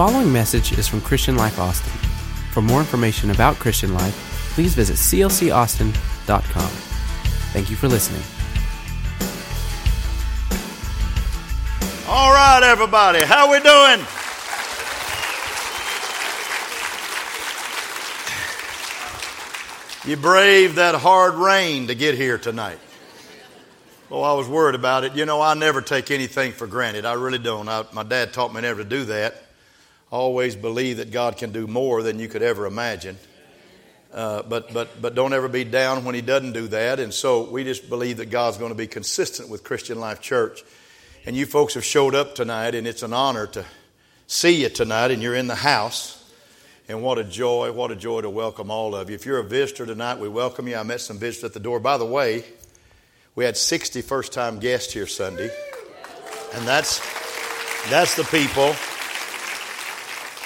following message is from Christian Life Austin. For more information about Christian Life, please visit clcaustin.com. Thank you for listening. All right, everybody, how we doing? You braved that hard rain to get here tonight. Well, I was worried about it. You know, I never take anything for granted. I really don't. I, my dad taught me never to do that. Always believe that God can do more than you could ever imagine. Uh, but, but, but don't ever be down when He doesn't do that. And so we just believe that God's going to be consistent with Christian Life Church. And you folks have showed up tonight, and it's an honor to see you tonight, and you're in the house. And what a joy, what a joy to welcome all of you. If you're a visitor tonight, we welcome you. I met some visitors at the door. By the way, we had 60 first time guests here Sunday. And that's, that's the people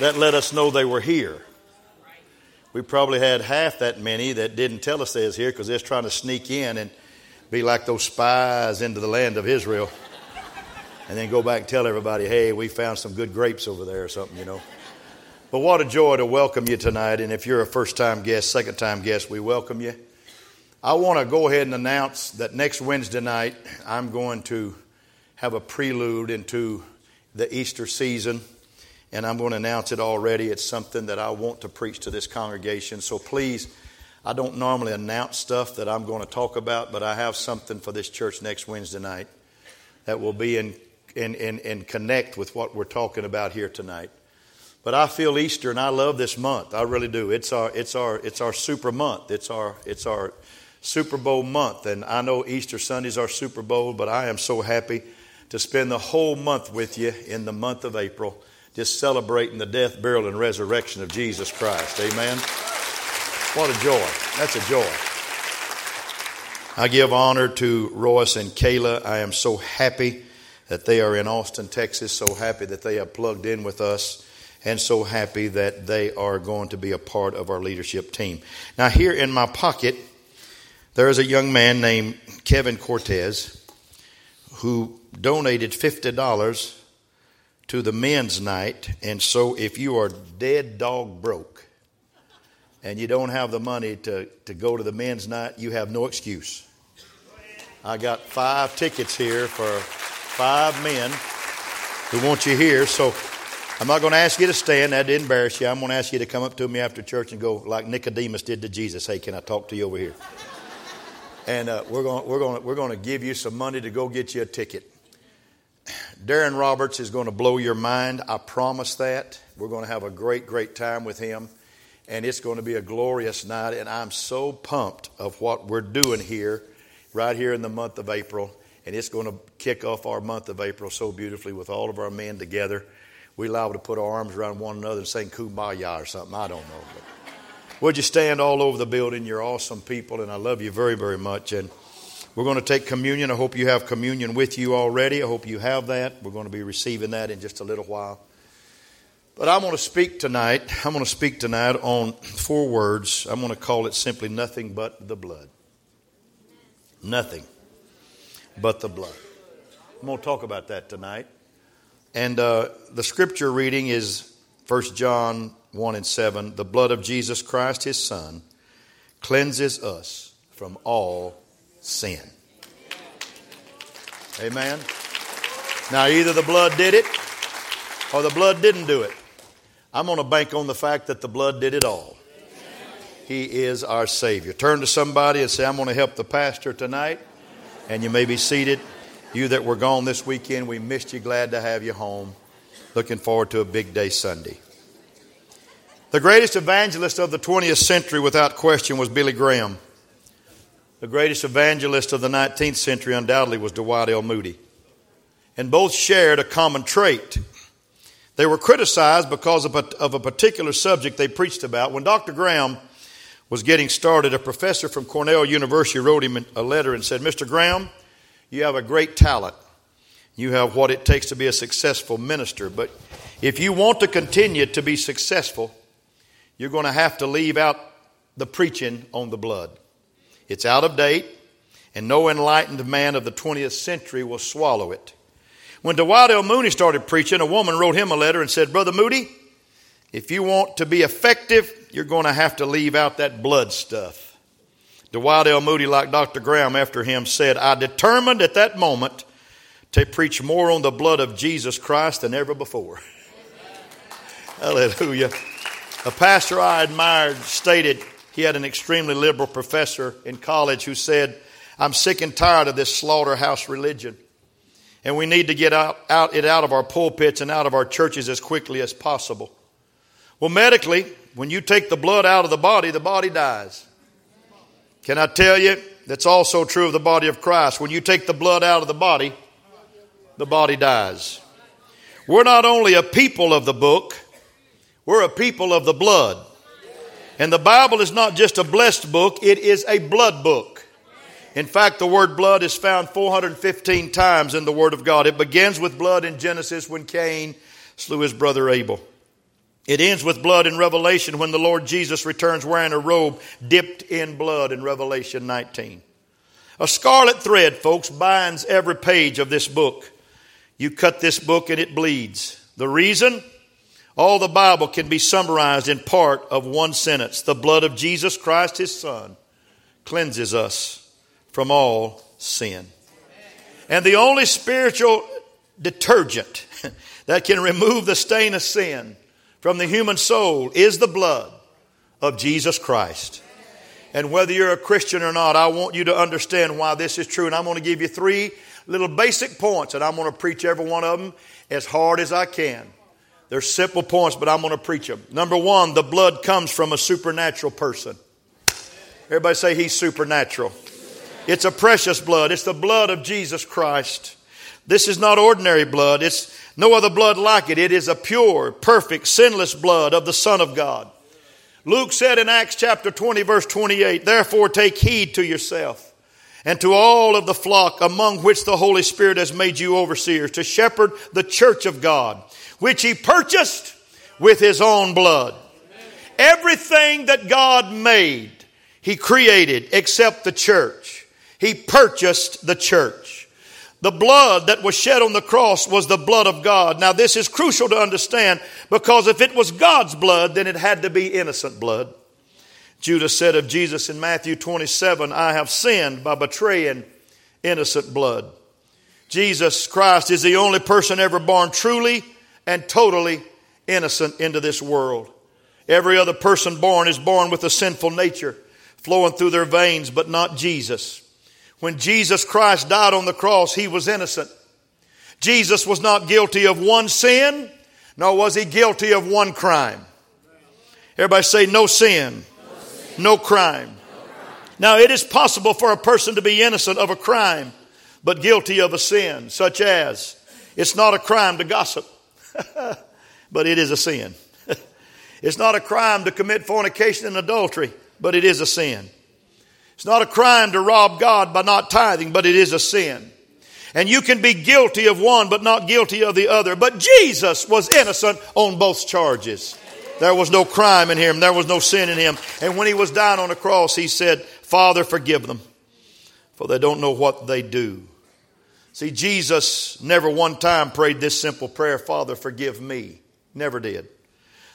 that let us know they were here. We probably had half that many that didn't tell us they was here because they're trying to sneak in and be like those spies into the land of Israel. And then go back and tell everybody, hey, we found some good grapes over there or something, you know. But what a joy to welcome you tonight. And if you're a first time guest, second time guest, we welcome you. I want to go ahead and announce that next Wednesday night, I'm going to have a prelude into the Easter season, and I'm going to announce it already. It's something that I want to preach to this congregation. So please, I don't normally announce stuff that I'm going to talk about, but I have something for this church next Wednesday night that will be in, in, in, in connect with what we're talking about here tonight. But I feel Easter, and I love this month. I really do. It's our, it's our, it's our super month. It's our, it's our Super Bowl month. And I know Easter Sunday's our Super Bowl, but I am so happy to spend the whole month with you in the month of April, just celebrating the death, burial, and resurrection of Jesus Christ. Amen. What a joy. That's a joy. I give honor to Royce and Kayla. I am so happy that they are in Austin, Texas, so happy that they have plugged in with us and so happy that they are going to be a part of our leadership team. Now, here in my pocket, there is a young man named Kevin Cortez who donated $50 to the men's night. And so if you are dead dog broke and you don't have the money to, to go to the men's night, you have no excuse. I got five tickets here for five men who want you here. So I'm not going to ask you to stand. That didn't embarrass you. I'm going to ask you to come up to me after church and go like Nicodemus did to Jesus. Hey, can I talk to you over here? and uh, we're going we're going we're going to give you some money to go get you a ticket. Darren Roberts is going to blow your mind. I promise that. We're going to have a great great time with him, and it's going to be a glorious night. And I'm so pumped of what we're doing here, right here in the month of April, and it's going to kick off our month of April so beautifully with all of our men together. We allow to put our arms around one another and sing "Kumbaya" or something. I don't know. But would you stand all over the building? You're awesome people, and I love you very, very much. And we're going to take communion. I hope you have communion with you already. I hope you have that. We're going to be receiving that in just a little while. But I'm going to speak tonight. I'm going to speak tonight on four words. I'm going to call it simply nothing but the blood. Nothing but the blood. I'm going to talk about that tonight. And uh, the scripture reading is 1 John 1 and 7 the blood of Jesus Christ, his Son, cleanses us from all sin. Amen. Now, either the blood did it or the blood didn't do it. I'm going to bank on the fact that the blood did it all. He is our Savior. Turn to somebody and say, I'm going to help the pastor tonight. And you may be seated. You that were gone this weekend, we missed you. Glad to have you home. Looking forward to a big day Sunday. The greatest evangelist of the 20th century, without question, was Billy Graham. The greatest evangelist of the 19th century, undoubtedly, was Dwight L. Moody. And both shared a common trait. They were criticized because of a, of a particular subject they preached about. When Dr. Graham was getting started, a professor from Cornell University wrote him a letter and said, Mr. Graham, you have a great talent. You have what it takes to be a successful minister. But if you want to continue to be successful, you're going to have to leave out the preaching on the blood. It's out of date, and no enlightened man of the 20th century will swallow it. When L. Moody started preaching, a woman wrote him a letter and said, Brother Moody, if you want to be effective, you're going to have to leave out that blood stuff. Dwight L. Moody, like Dr. Graham after him, said, I determined at that moment to preach more on the blood of Jesus Christ than ever before. Hallelujah. A pastor I admired stated he had an extremely liberal professor in college who said, I'm sick and tired of this slaughterhouse religion. And we need to get out, out, it out of our pulpits and out of our churches as quickly as possible. Well, medically, when you take the blood out of the body, the body dies. Can I tell you? That's also true of the body of Christ. When you take the blood out of the body, the body dies. We're not only a people of the book, we're a people of the blood. And the Bible is not just a blessed book, it is a blood book. In fact, the word blood is found 415 times in the Word of God. It begins with blood in Genesis when Cain slew his brother Abel. It ends with blood in Revelation when the Lord Jesus returns wearing a robe dipped in blood in Revelation 19. A scarlet thread, folks, binds every page of this book. You cut this book and it bleeds. The reason? All the Bible can be summarized in part of one sentence. The blood of Jesus Christ, his Son, cleanses us from all sin. And the only spiritual detergent that can remove the stain of sin from the human soul is the blood of Jesus Christ. And whether you're a Christian or not, I want you to understand why this is true. And I'm going to give you three little basic points, and I'm going to preach every one of them as hard as I can. They're simple points, but I'm going to preach them. Number one, the blood comes from a supernatural person. Everybody say he's supernatural. It's a precious blood. It's the blood of Jesus Christ. This is not ordinary blood. It's no other blood like it. It is a pure, perfect, sinless blood of the Son of God. Luke said in Acts chapter 20 verse 28, therefore take heed to yourself and to all of the flock among which the Holy Spirit has made you overseers to shepherd the church of God, which he purchased with his own blood. Everything that God made, he created except the church. He purchased the church. The blood that was shed on the cross was the blood of God. Now, this is crucial to understand because if it was God's blood, then it had to be innocent blood. Judas said of Jesus in Matthew 27, I have sinned by betraying innocent blood. Jesus Christ is the only person ever born truly and totally innocent into this world. Every other person born is born with a sinful nature flowing through their veins, but not Jesus. When Jesus Christ died on the cross, he was innocent. Jesus was not guilty of one sin, nor was he guilty of one crime. Everybody say, no sin no crime. Now, it is possible for a person to be innocent of a crime, but guilty of a sin, such as it's not a crime to gossip, but it is a sin. it's not a crime to commit fornication and adultery, but it is a sin. It's not a crime to rob God by not tithing, but it is a sin. And you can be guilty of one, but not guilty of the other. But Jesus was innocent on both charges. There was no crime in him. There was no sin in him. And when he was dying on the cross, he said, Father, forgive them, for they don't know what they do. See, Jesus never one time prayed this simple prayer, Father, forgive me. Never did.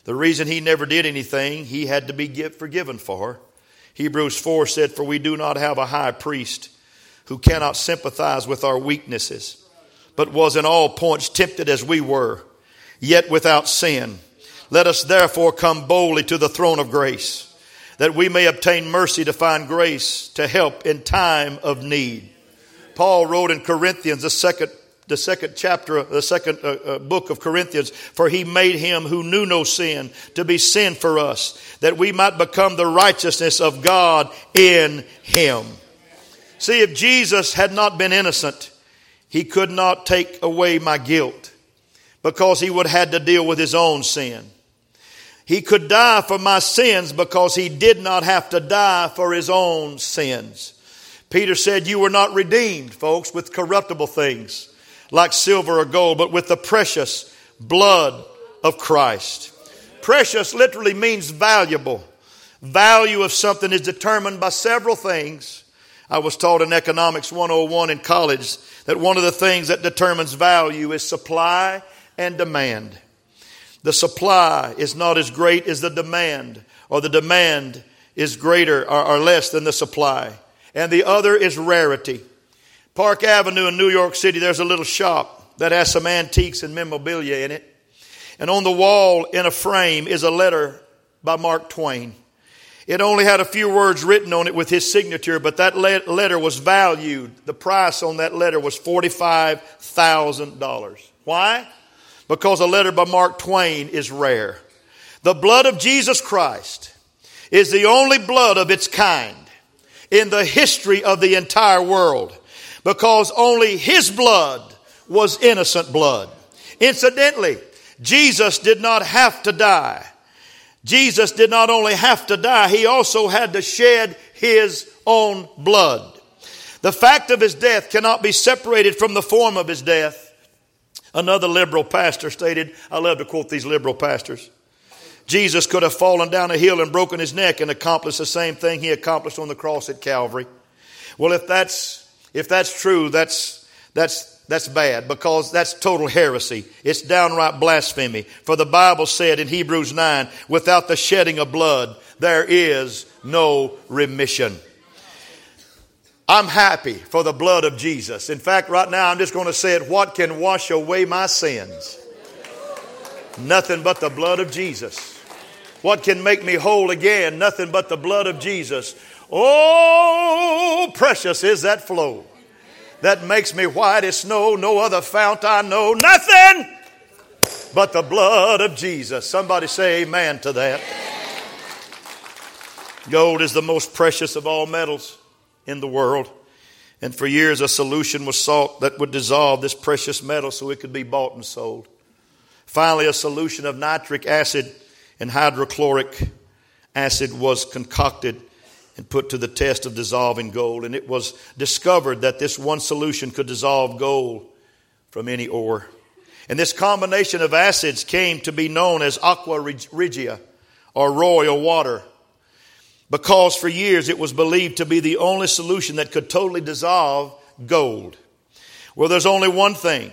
The reason he never did anything, he had to be forgiven for. Hebrews 4 said, For we do not have a high priest who cannot sympathize with our weaknesses, but was in all points tempted as we were, yet without sin. Let us therefore come boldly to the throne of grace, that we may obtain mercy to find grace to help in time of need. Paul wrote in Corinthians, the second, the second chapter, the second uh, uh, book of Corinthians, for he made him who knew no sin to be sin for us, that we might become the righteousness of God in him. See, if Jesus had not been innocent, he could not take away my guilt because he would have had to deal with his own sin. He could die for my sins because he did not have to die for his own sins. Peter said, You were not redeemed, folks, with corruptible things like silver or gold, but with the precious blood of Christ. Precious literally means valuable. Value of something is determined by several things. I was taught in Economics 101 in college that one of the things that determines value is supply and demand. The supply is not as great as the demand, or the demand is greater or, or less than the supply. And the other is rarity. Park Avenue in New York City, there's a little shop that has some antiques and memorabilia in it. And on the wall in a frame is a letter by Mark Twain. It only had a few words written on it with his signature, but that letter was valued. The price on that letter was $45,000. Why? Because a letter by Mark Twain is rare. The blood of Jesus Christ is the only blood of its kind in the history of the entire world because only his blood was innocent blood. Incidentally, Jesus did not have to die. Jesus did not only have to die, he also had to shed his own blood. The fact of his death cannot be separated from the form of his death. Another liberal pastor stated, I love to quote these liberal pastors. Jesus could have fallen down a hill and broken his neck and accomplished the same thing he accomplished on the cross at Calvary. Well, if that's, if that's true, that's, that's, that's bad because that's total heresy. It's downright blasphemy. For the Bible said in Hebrews 9, without the shedding of blood, there is no remission. I'm happy for the blood of Jesus. In fact, right now I'm just going to say it. What can wash away my sins? Nothing but the blood of Jesus. What can make me whole again? Nothing but the blood of Jesus. Oh, precious is that flow that makes me white as snow. No other fount I know. Nothing but the blood of Jesus. Somebody say amen to that. Gold is the most precious of all metals in the world. And for years, a solution was sought that would dissolve this precious metal so it could be bought and sold. Finally, a solution of nitric acid and hydrochloric acid was concocted and put to the test of dissolving gold. And it was discovered that this one solution could dissolve gold from any ore. And this combination of acids came to be known as aqua regia or royal water because for years it was believed to be the only solution that could totally dissolve gold. Well, there's only one thing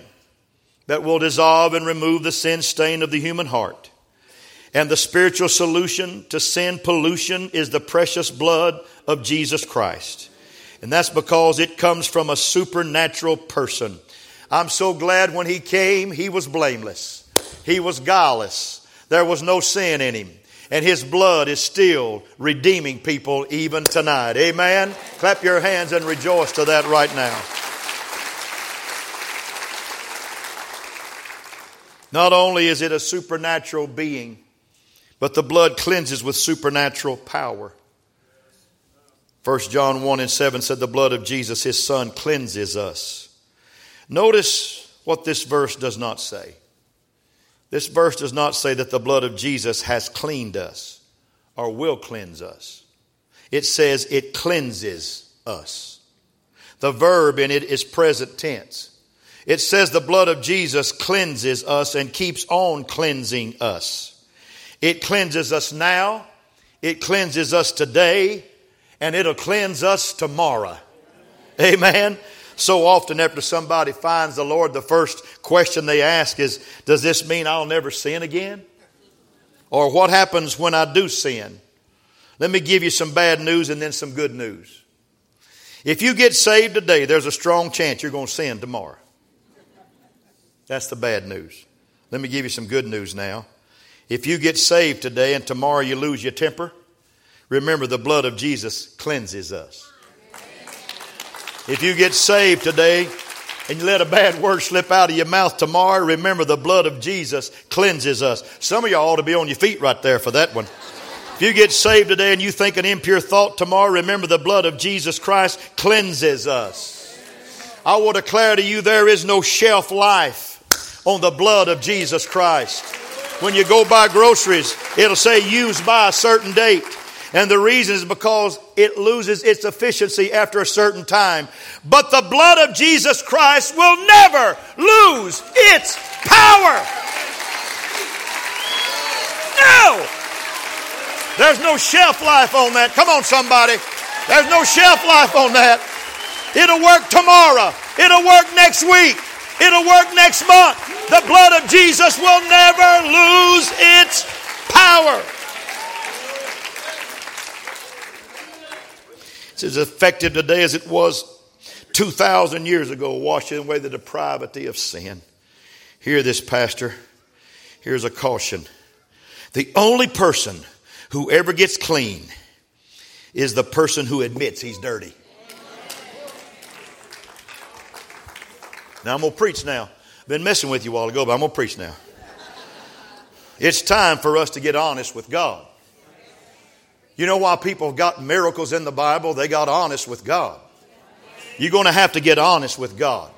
that will dissolve and remove the sin stain of the human heart. And the spiritual solution to sin pollution is the precious blood of Jesus Christ. And that's because it comes from a supernatural person. I'm so glad when he came, he was blameless. He was guileless. There was no sin in him. And his blood is still redeeming people even tonight. Amen. Clap your hands and rejoice to that right now. Not only is it a supernatural being, but the blood cleanses with supernatural power. 1 John 1 and 7 said, The blood of Jesus, his son, cleanses us. Notice what this verse does not say. This verse does not say that the blood of Jesus has cleaned us or will cleanse us. It says it cleanses us. The verb in it is present tense. It says the blood of Jesus cleanses us and keeps on cleansing us. It cleanses us now, it cleanses us today, and it'll cleanse us tomorrow. Amen. So often, after somebody finds the Lord, the first question they ask is Does this mean I'll never sin again? Or what happens when I do sin? Let me give you some bad news and then some good news. If you get saved today, there's a strong chance you're going to sin tomorrow. That's the bad news. Let me give you some good news now. If you get saved today and tomorrow you lose your temper, remember the blood of Jesus cleanses us. If you get saved today and you let a bad word slip out of your mouth tomorrow, remember the blood of Jesus cleanses us. Some of y'all ought to be on your feet right there for that one. If you get saved today and you think an impure thought tomorrow, remember the blood of Jesus Christ cleanses us. I will declare to you there is no shelf life on the blood of Jesus Christ. When you go buy groceries, it'll say used by a certain date. And the reason is because it loses its efficiency after a certain time. But the blood of Jesus Christ will never lose its power. No! There's no shelf life on that. Come on, somebody. There's no shelf life on that. It'll work tomorrow. It'll work next week. It'll work next month. The blood of Jesus will never lose its power. It's as effective today as it was 2,000 years ago, washing away the depravity of sin. Hear this, Pastor. Here's a caution. The only person who ever gets clean is the person who admits he's dirty. Now I'm going to preach now. Been messing with you a while ago, but I'm going to preach now. It's time for us to get honest with God. You know why people got miracles in the Bible? They got honest with God. You're going to have to get honest with God.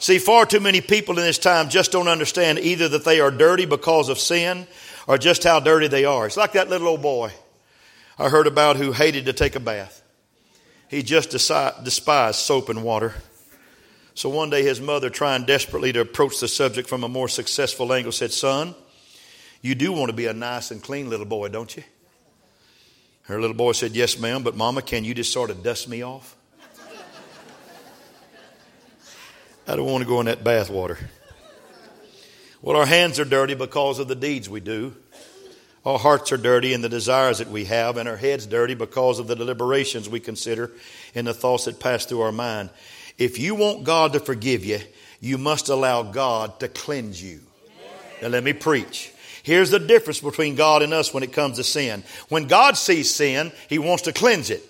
See, far too many people in this time just don't understand either that they are dirty because of sin or just how dirty they are. It's like that little old boy I heard about who hated to take a bath. He just despised soap and water. So one day his mother, trying desperately to approach the subject from a more successful angle, said, Son, you do want to be a nice and clean little boy, don't you? Her little boy said, Yes, ma'am, but Mama, can you just sort of dust me off? I don't want to go in that bath water. Well, our hands are dirty because of the deeds we do. Our hearts are dirty in the desires that we have, and our heads dirty because of the deliberations we consider and the thoughts that pass through our mind. If you want God to forgive you, you must allow God to cleanse you. Now, let me preach. Here's the difference between God and us when it comes to sin. When God sees sin, He wants to cleanse it.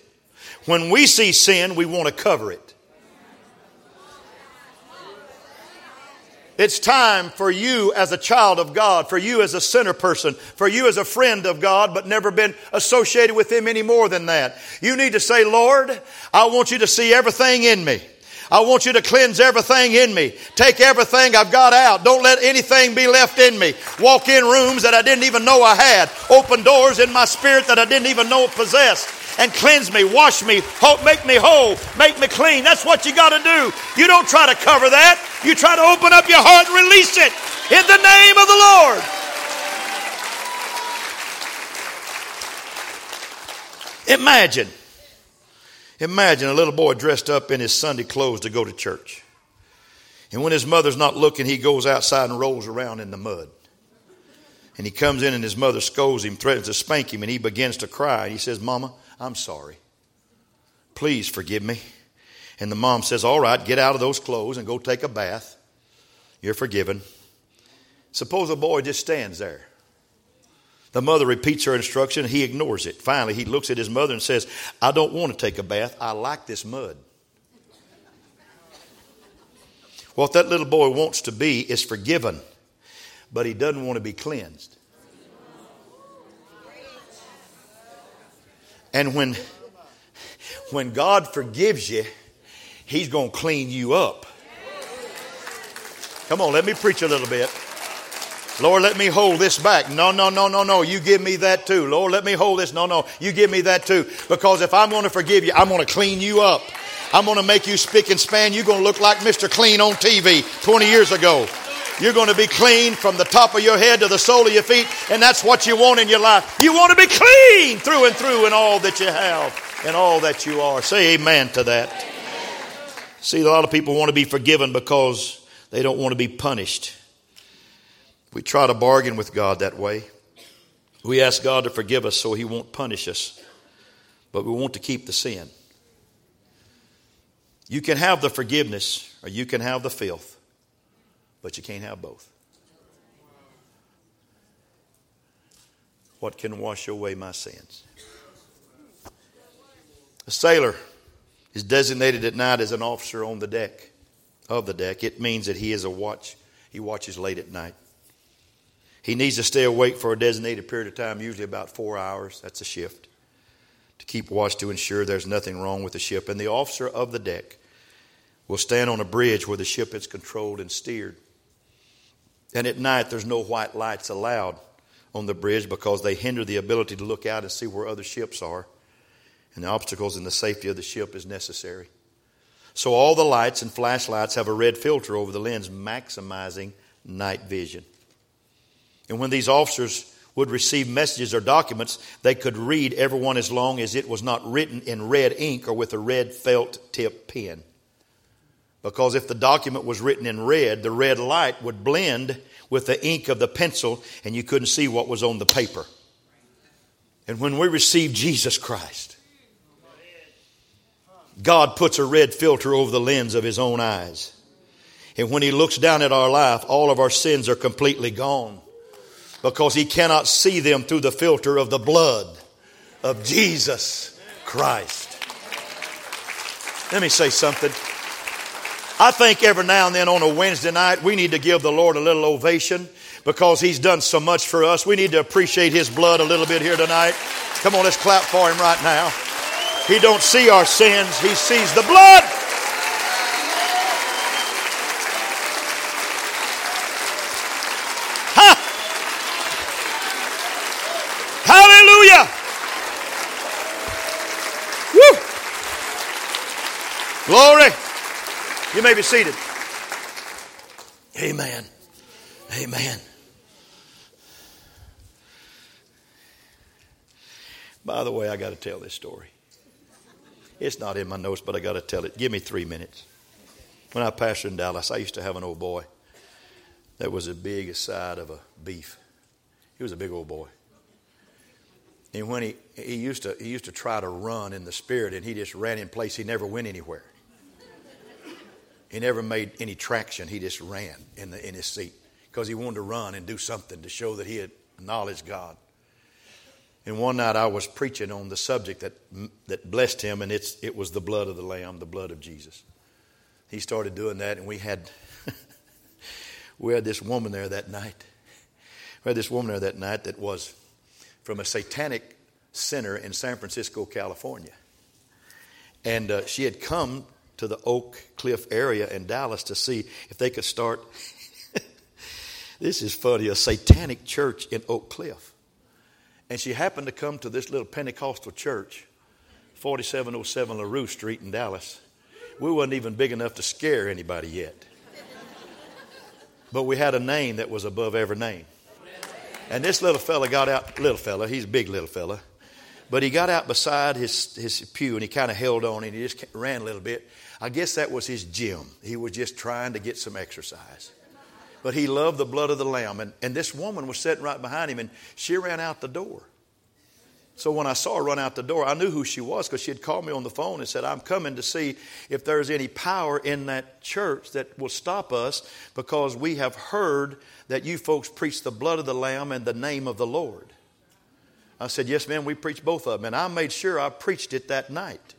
When we see sin, we want to cover it. It's time for you as a child of God, for you as a sinner person, for you as a friend of God, but never been associated with Him any more than that. You need to say, Lord, I want you to see everything in me. I want you to cleanse everything in me. Take everything I've got out. Don't let anything be left in me. Walk in rooms that I didn't even know I had. Open doors in my spirit that I didn't even know possessed and cleanse me, wash me, make me whole, make me clean. That's what you got to do. You don't try to cover that. You try to open up your heart and release it in the name of the Lord. Imagine, imagine a little boy dressed up in his Sunday clothes to go to church. And when his mother's not looking, he goes outside and rolls around in the mud. And he comes in and his mother scolds him, threatens to spank him, and he begins to cry. He says, Mama, I'm sorry. Please forgive me. And the mom says, All right, get out of those clothes and go take a bath. You're forgiven. Suppose a boy just stands there. The mother repeats her instruction. He ignores it. Finally, he looks at his mother and says, I don't want to take a bath. I like this mud. What that little boy wants to be is forgiven, but he doesn't want to be cleansed. And when, when God forgives you, He's going to clean you up. Come on, let me preach a little bit. Lord, let me hold this back. No, no, no, no, no. You give me that too. Lord, let me hold this. No, no. You give me that too. Because if I'm going to forgive you, I'm going to clean you up. I'm going to make you spick and span. You're going to look like Mr. Clean on TV 20 years ago. You're going to be clean from the top of your head to the sole of your feet, and that's what you want in your life. You want to be clean through and through in all that you have and all that you are. Say amen to that. Amen. See, a lot of people want to be forgiven because they don't want to be punished. We try to bargain with God that way. We ask God to forgive us so He won't punish us, but we want to keep the sin. You can have the forgiveness or you can have the filth but you can't have both. What can wash away my sins? A sailor is designated at night as an officer on the deck of the deck. It means that he is a watch. He watches late at night. He needs to stay awake for a designated period of time, usually about four hours. That's a shift. To keep watch to ensure there's nothing wrong with the ship. And the officer of the deck will stand on a bridge where the ship is controlled and steered. And at night, there's no white lights allowed on the bridge because they hinder the ability to look out and see where other ships are. And the obstacles in the safety of the ship is necessary. So all the lights and flashlights have a red filter over the lens, maximizing night vision. And when these officers would receive messages or documents, they could read every one as long as it was not written in red ink or with a red felt tip pen. Because if the document was written in red, the red light would blend with the ink of the pencil and you couldn't see what was on the paper. And when we receive Jesus Christ, God puts a red filter over the lens of his own eyes. And when he looks down at our life, all of our sins are completely gone because he cannot see them through the filter of the blood of Jesus Christ. Let me say something. I think every now and then on a Wednesday night, we need to give the Lord a little ovation because He's done so much for us. We need to appreciate His blood a little bit here tonight. Come on, let's clap for Him right now. He don't see our sins, He sees the blood. Glory! You may be seated. Amen. Amen. By the way, I got to tell this story. It's not in my notes, but I got to tell it. Give me three minutes. When I pastored in Dallas, I used to have an old boy that was as big as side of a beef. He was a big old boy. And when he, he used to he used to try to run in the spirit and he just ran in place, he never went anywhere. He never made any traction. He just ran in, the, in his seat because he wanted to run and do something to show that he had acknowledged God. And one night I was preaching on the subject that, that blessed him, and it's, it was the blood of the Lamb, the blood of Jesus. He started doing that, and we had, we had this woman there that night. We had this woman there that night that was from a satanic center in San Francisco, California. And uh, she had come to the Oak Cliff area in Dallas to see if they could start. this is funny a satanic church in Oak Cliff. And she happened to come to this little Pentecostal church, 4707 LaRue Street in Dallas. We wasn't even big enough to scare anybody yet. But we had a name that was above every name. And this little fella got out, little fella, he's a big little fella, but he got out beside his, his pew and he kind of held on and he just ran a little bit. I guess that was his gym. He was just trying to get some exercise. But he loved the blood of the Lamb. And, and this woman was sitting right behind him, and she ran out the door. So when I saw her run out the door, I knew who she was because she had called me on the phone and said, I'm coming to see if there's any power in that church that will stop us because we have heard that you folks preach the blood of the Lamb and the name of the Lord. I said, Yes, ma'am, we preach both of them. And I made sure I preached it that night.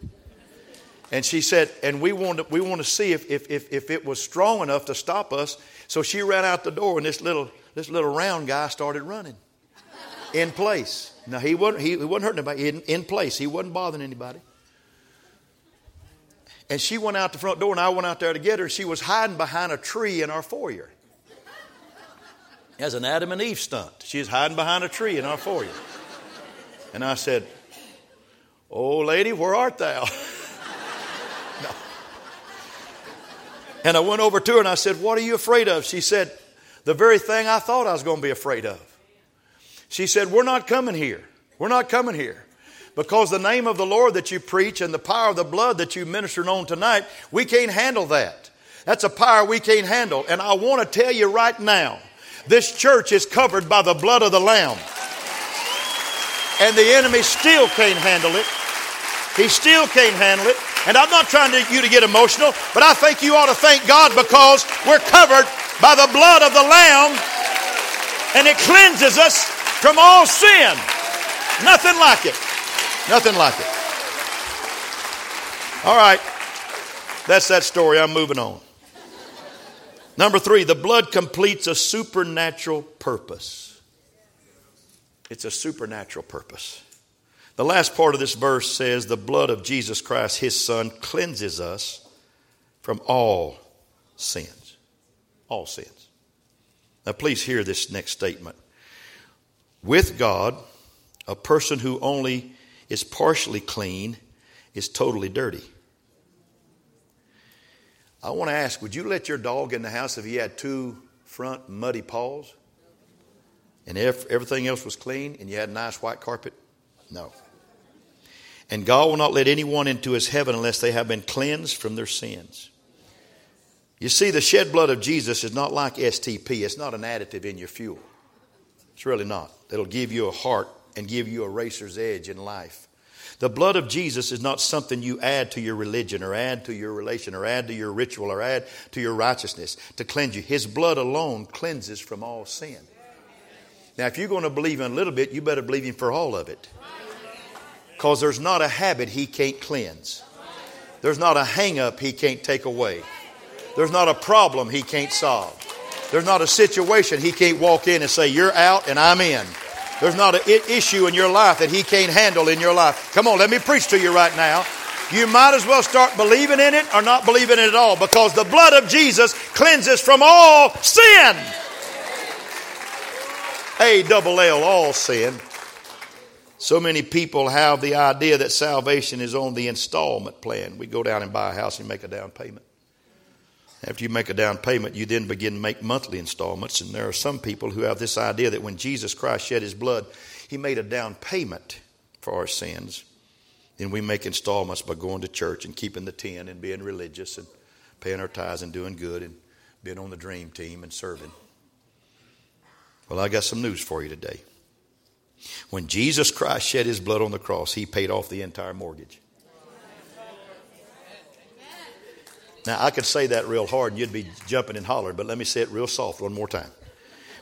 And she said, and we want to, we want to see if, if, if, if it was strong enough to stop us. So she ran out the door, and this little, this little round guy started running in place. Now, he wasn't, he wasn't hurting anybody, in, in place. He wasn't bothering anybody. And she went out the front door, and I went out there to get her. She was hiding behind a tree in our foyer. As an Adam and Eve stunt. She was hiding behind a tree in our foyer. And I said, Oh, lady, where art thou? And I went over to her and I said, What are you afraid of? She said, The very thing I thought I was going to be afraid of. She said, We're not coming here. We're not coming here. Because the name of the Lord that you preach and the power of the blood that you ministered on tonight, we can't handle that. That's a power we can't handle. And I want to tell you right now, this church is covered by the blood of the Lamb. And the enemy still can't handle it. He still can't handle it. And I'm not trying to, you to get emotional, but I think you ought to thank God because we're covered by the blood of the Lamb and it cleanses us from all sin. Nothing like it. Nothing like it. All right. That's that story. I'm moving on. Number three, the blood completes a supernatural purpose. It's a supernatural purpose. The last part of this verse says, The blood of Jesus Christ, his son, cleanses us from all sins. All sins. Now, please hear this next statement. With God, a person who only is partially clean is totally dirty. I want to ask would you let your dog in the house if he had two front muddy paws and if everything else was clean and you had a nice white carpet? No. And God will not let anyone into his heaven unless they have been cleansed from their sins. You see, the shed blood of Jesus is not like STP, it's not an additive in your fuel. It's really not. It'll give you a heart and give you a racer's edge in life. The blood of Jesus is not something you add to your religion or add to your relation or add to your ritual or add to your righteousness to cleanse you. His blood alone cleanses from all sin. Now, if you're going to believe in a little bit, you better believe Him for all of it. Because there's not a habit He can't cleanse, there's not a hang up He can't take away, there's not a problem He can't solve, there's not a situation He can't walk in and say, You're out and I'm in. There's not an issue in your life that He can't handle in your life. Come on, let me preach to you right now. You might as well start believing in it or not believing in it at all because the blood of Jesus cleanses from all sin. A double L, all sin. So many people have the idea that salvation is on the installment plan. We go down and buy a house and make a down payment. After you make a down payment, you then begin to make monthly installments. And there are some people who have this idea that when Jesus Christ shed his blood, he made a down payment for our sins. Then we make installments by going to church and keeping the 10 and being religious and paying our tithes and doing good and being on the dream team and serving. Well, I got some news for you today. When Jesus Christ shed his blood on the cross, he paid off the entire mortgage. Now, I could say that real hard and you'd be jumping and hollering, but let me say it real soft one more time.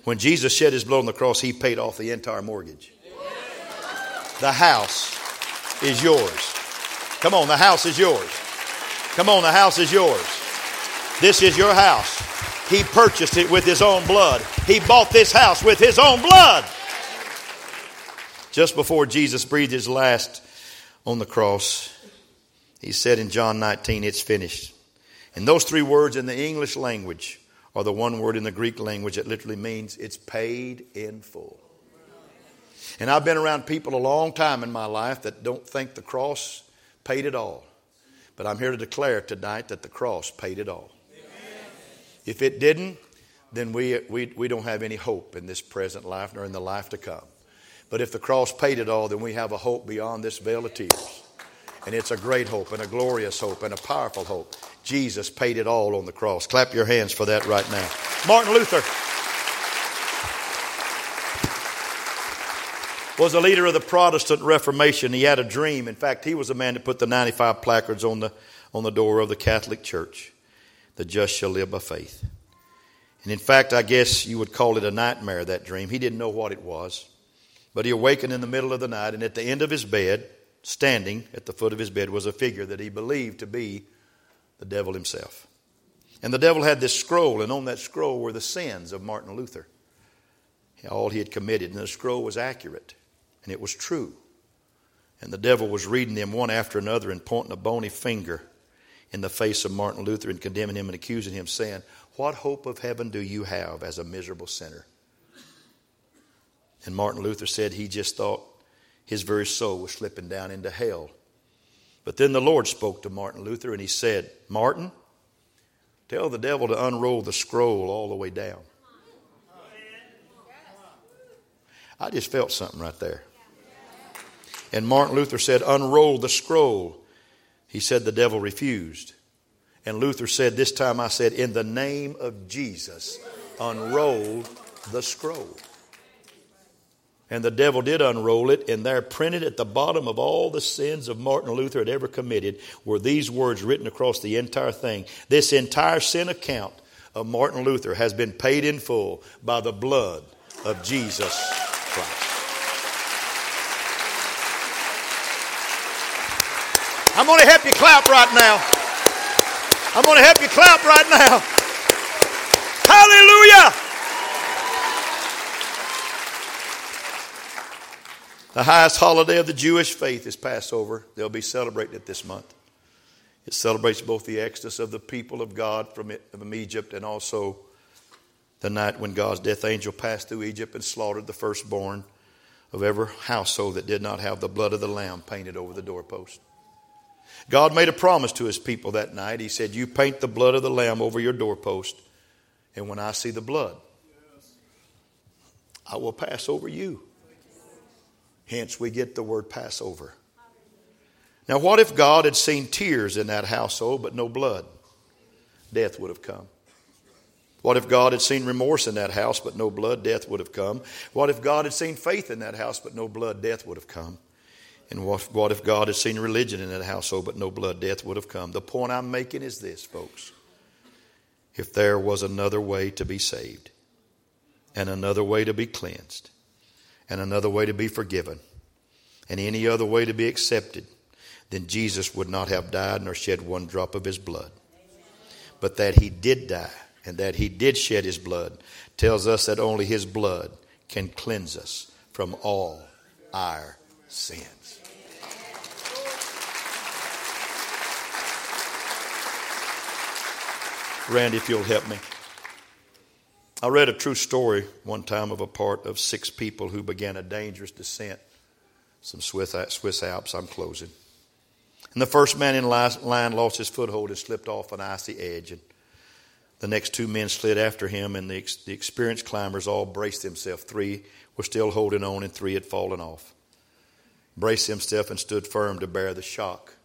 When Jesus shed his blood on the cross, he paid off the entire mortgage. The house is yours. Come on, the house is yours. Come on, the house is yours. This is your house. He purchased it with his own blood. He bought this house with his own blood. Just before Jesus breathed his last on the cross, he said in John 19, It's finished. And those three words in the English language are the one word in the Greek language that literally means it's paid in full. And I've been around people a long time in my life that don't think the cross paid it all. But I'm here to declare tonight that the cross paid it all. If it didn't, then we, we, we don't have any hope in this present life nor in the life to come. But if the cross paid it all, then we have a hope beyond this veil of tears. And it's a great hope and a glorious hope and a powerful hope. Jesus paid it all on the cross. Clap your hands for that right now. Martin Luther was a leader of the Protestant Reformation. He had a dream. In fact, he was the man that put the 95 placards on the, on the door of the Catholic Church. The just shall live by faith. And in fact, I guess you would call it a nightmare, that dream. He didn't know what it was. But he awakened in the middle of the night, and at the end of his bed, standing at the foot of his bed was a figure that he believed to be the devil himself. And the devil had this scroll, and on that scroll were the sins of Martin Luther, all he had committed. And the scroll was accurate, and it was true. And the devil was reading them one after another and pointing a bony finger in the face of Martin Luther and condemning him and accusing him, saying, What hope of heaven do you have as a miserable sinner? And Martin Luther said he just thought his very soul was slipping down into hell. But then the Lord spoke to Martin Luther and he said, Martin, tell the devil to unroll the scroll all the way down. I just felt something right there. And Martin Luther said, Unroll the scroll. He said the devil refused. And Luther said, This time I said, In the name of Jesus, unroll the scroll. And the devil did unroll it, and there, printed at the bottom of all the sins of Martin Luther had ever committed, were these words written across the entire thing. This entire sin account of Martin Luther has been paid in full by the blood of Jesus Christ. I'm going to help you clap right now. I'm going to help you clap right now. Hallelujah. The highest holiday of the Jewish faith is Passover. They'll be celebrating it this month. It celebrates both the exodus of the people of God from, Egypt and also the night when God's death angel passed through Egypt and slaughtered the firstborn of every household that did not have the blood of the lamb painted over the doorpost. God made a promise to his people that night. He said, You paint the blood of the lamb over your doorpost, and when I see the blood, I will pass over you. Hence, we get the word Passover. Now, what if God had seen tears in that household but no blood? death would have come. What if God had seen remorse in that house, but no blood? Death would have come. What if God had seen faith in that house, but no blood? Death would have come. And what, what if God had seen religion in that household, but no blood? Death would have come. The point I'm making is this, folks. If there was another way to be saved, and another way to be cleansed, and another way to be forgiven, and any other way to be accepted, then Jesus would not have died nor shed one drop of his blood. But that he did die and that he did shed his blood tells us that only his blood can cleanse us from all our sins. Randy, if you'll help me. I read a true story one time of a part of six people who began a dangerous descent, some Swiss, Swiss Alps. I'm closing. And the first man in line lost his foothold and slipped off an icy edge. And the next two men slid after him, and the, the experienced climbers all braced themselves. Three were still holding on, and three had fallen off. Braced himself and stood firm to bear the shock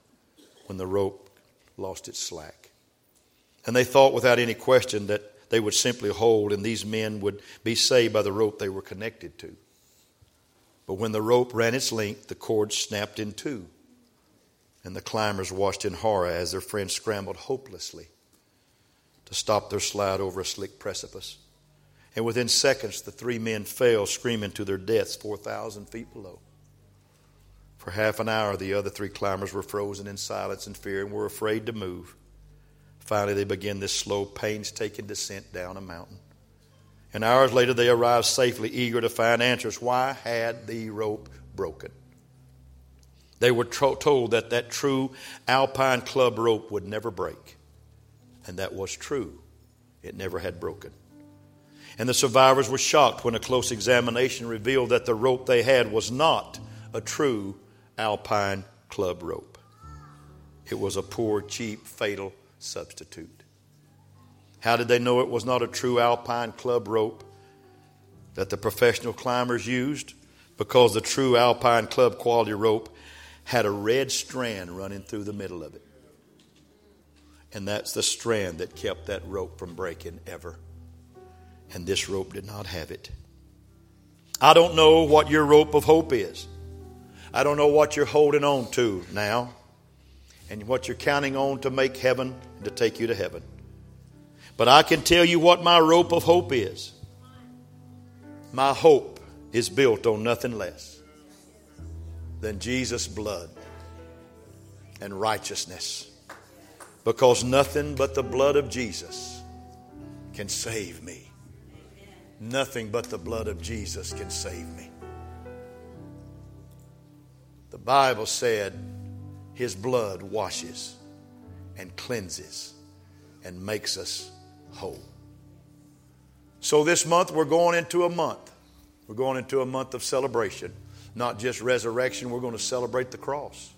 when the rope lost its slack. And they thought without any question that they would simply hold, and these men would be saved by the rope they were connected to. But when the rope ran its length, the cord snapped in two, and the climbers watched in horror as their friends scrambled hopelessly to stop their slide over a slick precipice. And within seconds, the three men fell, screaming to their deaths 4,000 feet below. For half an hour, the other three climbers were frozen in silence and fear and were afraid to move. Finally, they began this slow, painstaking descent down a mountain. And hours later, they arrived safely, eager to find answers. Why had the rope broken? They were told that that true alpine club rope would never break. And that was true. It never had broken. And the survivors were shocked when a close examination revealed that the rope they had was not a true alpine club rope. It was a poor, cheap, fatal substitute. How did they know it was not a true alpine club rope that the professional climbers used? Because the true alpine club quality rope had a red strand running through the middle of it. And that's the strand that kept that rope from breaking ever. And this rope did not have it. I don't know what your rope of hope is. I don't know what you're holding on to now and what you're counting on to make heaven, and to take you to heaven. But I can tell you what my rope of hope is. My hope is built on nothing less than Jesus' blood and righteousness because nothing but the blood of Jesus can save me. Nothing but the blood of Jesus can save me. The Bible said his blood washes and cleanses and makes us whole. So this month we're going into a month. We're going into a month of celebration. Not just resurrection, we're going to celebrate the cross.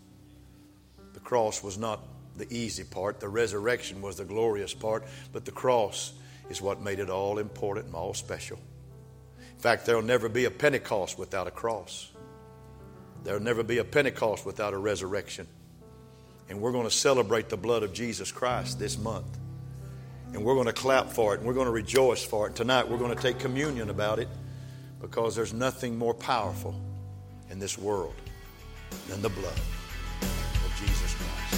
The cross was not the easy part. The resurrection was the glorious part, but the cross is what made it all important and all special. In fact, there'll never be a Pentecost without a cross. There'll never be a Pentecost without a resurrection. And we're going to celebrate the blood of Jesus Christ this month. And we're going to clap for it and we're going to rejoice for it. Tonight we're going to take communion about it because there's nothing more powerful in this world than the blood of Jesus Christ.